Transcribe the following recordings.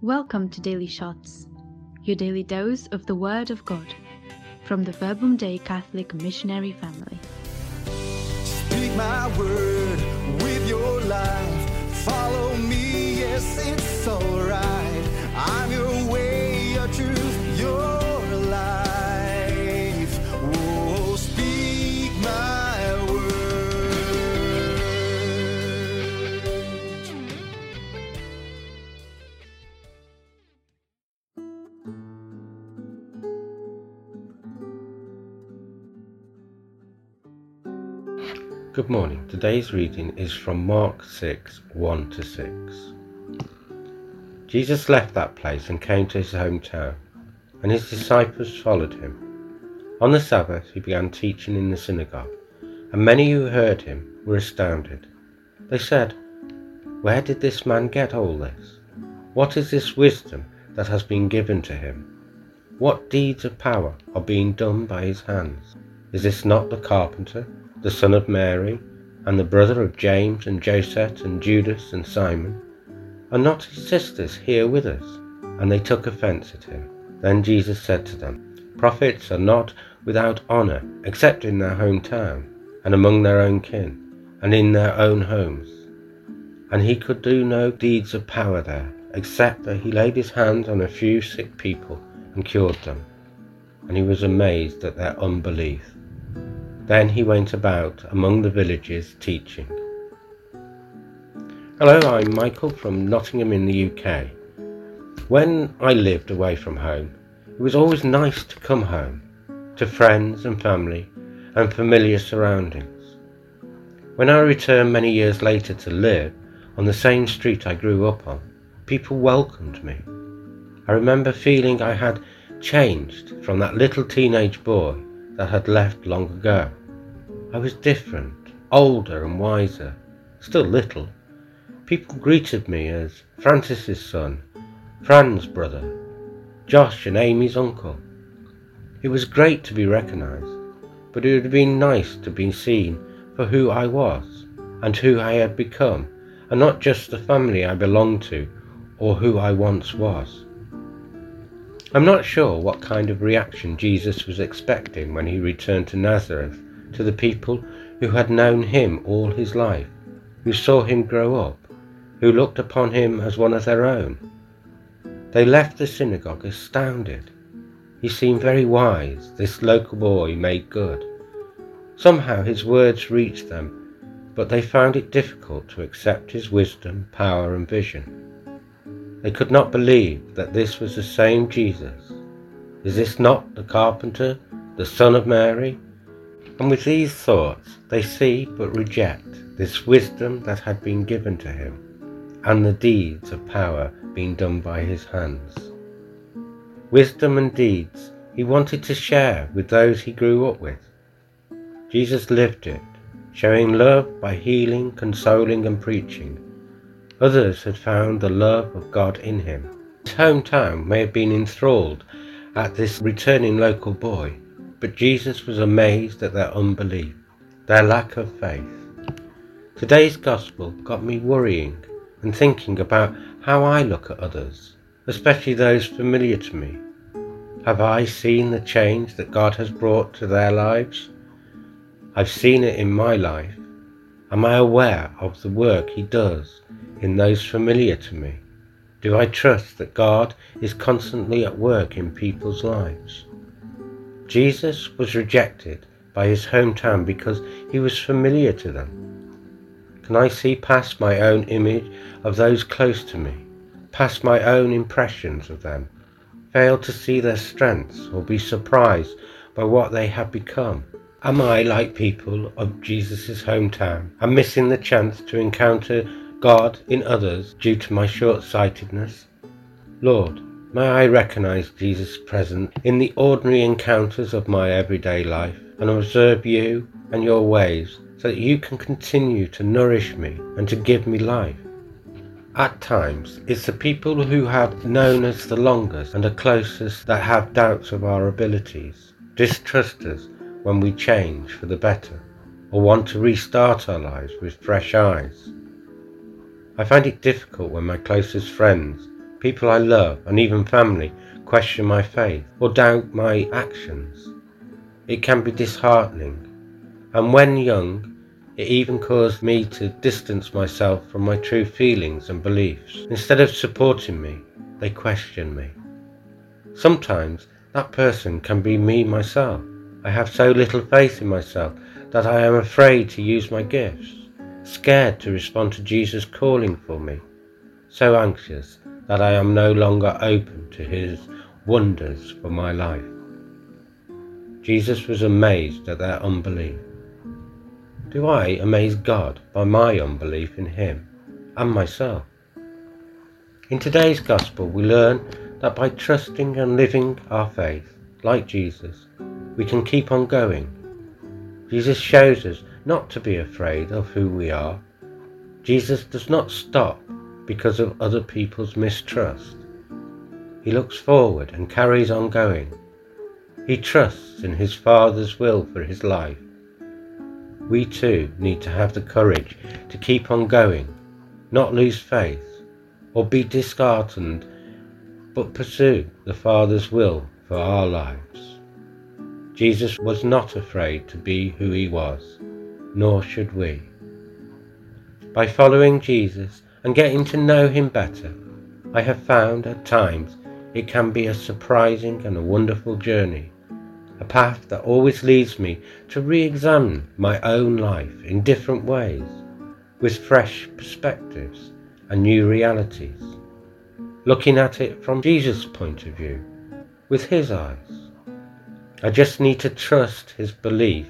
Welcome to Daily Shots, your daily dose of the Word of God from the Verbum Dei Catholic Missionary Family. Speak my word with your life. Follow me, yes, it's alright. I'm your Good morning. Today's reading is from Mark 6 1 to 6. Jesus left that place and came to his hometown, and his disciples followed him. On the Sabbath, he began teaching in the synagogue, and many who heard him were astounded. They said, Where did this man get all this? What is this wisdom that has been given to him? What deeds of power are being done by his hands? Is this not the carpenter? The son of Mary, and the brother of James and Joseph and Judas and Simon? Are not his sisters here with us? And they took offence at him. Then Jesus said to them, Prophets are not without honour except in their hometown, and among their own kin, and in their own homes. And he could do no deeds of power there, except that he laid his hands on a few sick people and cured them. And he was amazed at their unbelief. Then he went about among the villages teaching. Hello, I'm Michael from Nottingham in the UK. When I lived away from home, it was always nice to come home to friends and family and familiar surroundings. When I returned many years later to live on the same street I grew up on, people welcomed me. I remember feeling I had changed from that little teenage boy that had left long ago. I was different, older and wiser, still little. People greeted me as Francis's son, Fran's brother, Josh and Amy's uncle. It was great to be recognised, but it would have been nice to be seen for who I was and who I had become, and not just the family I belonged to or who I once was. I'm not sure what kind of reaction Jesus was expecting when he returned to Nazareth to the people who had known him all his life, who saw him grow up, who looked upon him as one of their own. They left the synagogue astounded. He seemed very wise, this local boy made good. Somehow his words reached them, but they found it difficult to accept his wisdom, power, and vision. They could not believe that this was the same Jesus. Is this not the carpenter, the son of Mary? And with these thoughts, they see but reject this wisdom that had been given to him, and the deeds of power being done by his hands. Wisdom and deeds he wanted to share with those he grew up with. Jesus lived it, showing love by healing, consoling, and preaching. Others had found the love of God in him. His hometown may have been enthralled at this returning local boy, but Jesus was amazed at their unbelief, their lack of faith. Today's gospel got me worrying and thinking about how I look at others, especially those familiar to me. Have I seen the change that God has brought to their lives? I've seen it in my life. Am I aware of the work He does in those familiar to me? Do I trust that God is constantly at work in people's lives? Jesus was rejected by his hometown because he was familiar to them. Can I see past my own image of those close to me, past my own impressions of them, fail to see their strengths or be surprised by what they have become? Am I like people of Jesus' hometown and missing the chance to encounter God in others due to my short sightedness? Lord, May I recognize Jesus presence in the ordinary encounters of my everyday life and observe you and your ways so that you can continue to nourish me and to give me life. At times, it's the people who have known us the longest and are closest that have doubts of our abilities, distrust us when we change for the better, or want to restart our lives with fresh eyes. I find it difficult when my closest friends, people I love, and even family question my faith or doubt my actions. It can be disheartening, and when young, it even caused me to distance myself from my true feelings and beliefs. Instead of supporting me, they question me. Sometimes that person can be me myself. I have so little faith in myself that I am afraid to use my gifts, scared to respond to Jesus' calling for me, so anxious that I am no longer open to his wonders for my life. Jesus was amazed at their unbelief. Do I amaze God by my unbelief in him and myself? In today's Gospel, we learn that by trusting and living our faith, like Jesus, we can keep on going. Jesus shows us not to be afraid of who we are. Jesus does not stop because of other people's mistrust. He looks forward and carries on going. He trusts in his Father's will for his life. We too need to have the courage to keep on going, not lose faith, or be disheartened, but pursue the Father's will for our lives. Jesus was not afraid to be who he was, nor should we. By following Jesus and getting to know him better, I have found at times it can be a surprising and a wonderful journey, a path that always leads me to re examine my own life in different ways, with fresh perspectives and new realities, looking at it from Jesus' point of view, with his eyes. I just need to trust his belief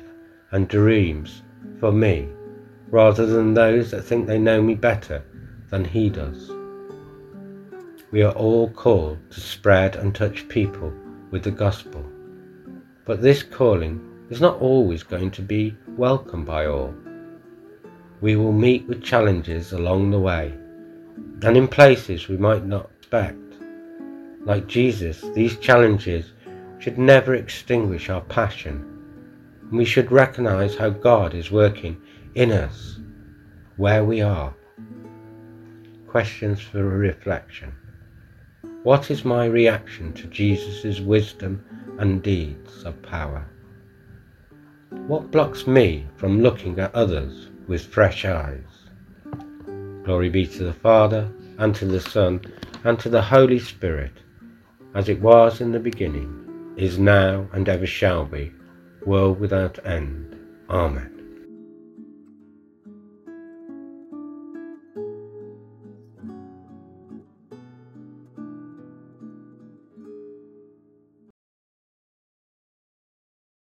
and dreams for me, rather than those that think they know me better than he does. We are all called to spread and touch people with the gospel, but this calling is not always going to be welcomed by all. We will meet with challenges along the way and in places we might not expect. Like Jesus, these challenges should never extinguish our passion. And we should recognize how God is working in us, where we are. Questions for reflection. What is my reaction to Jesus' wisdom and deeds of power? What blocks me from looking at others with fresh eyes? Glory be to the Father, and to the Son, and to the Holy Spirit, as it was in the beginning, is now, and ever shall be, world without end. Amen.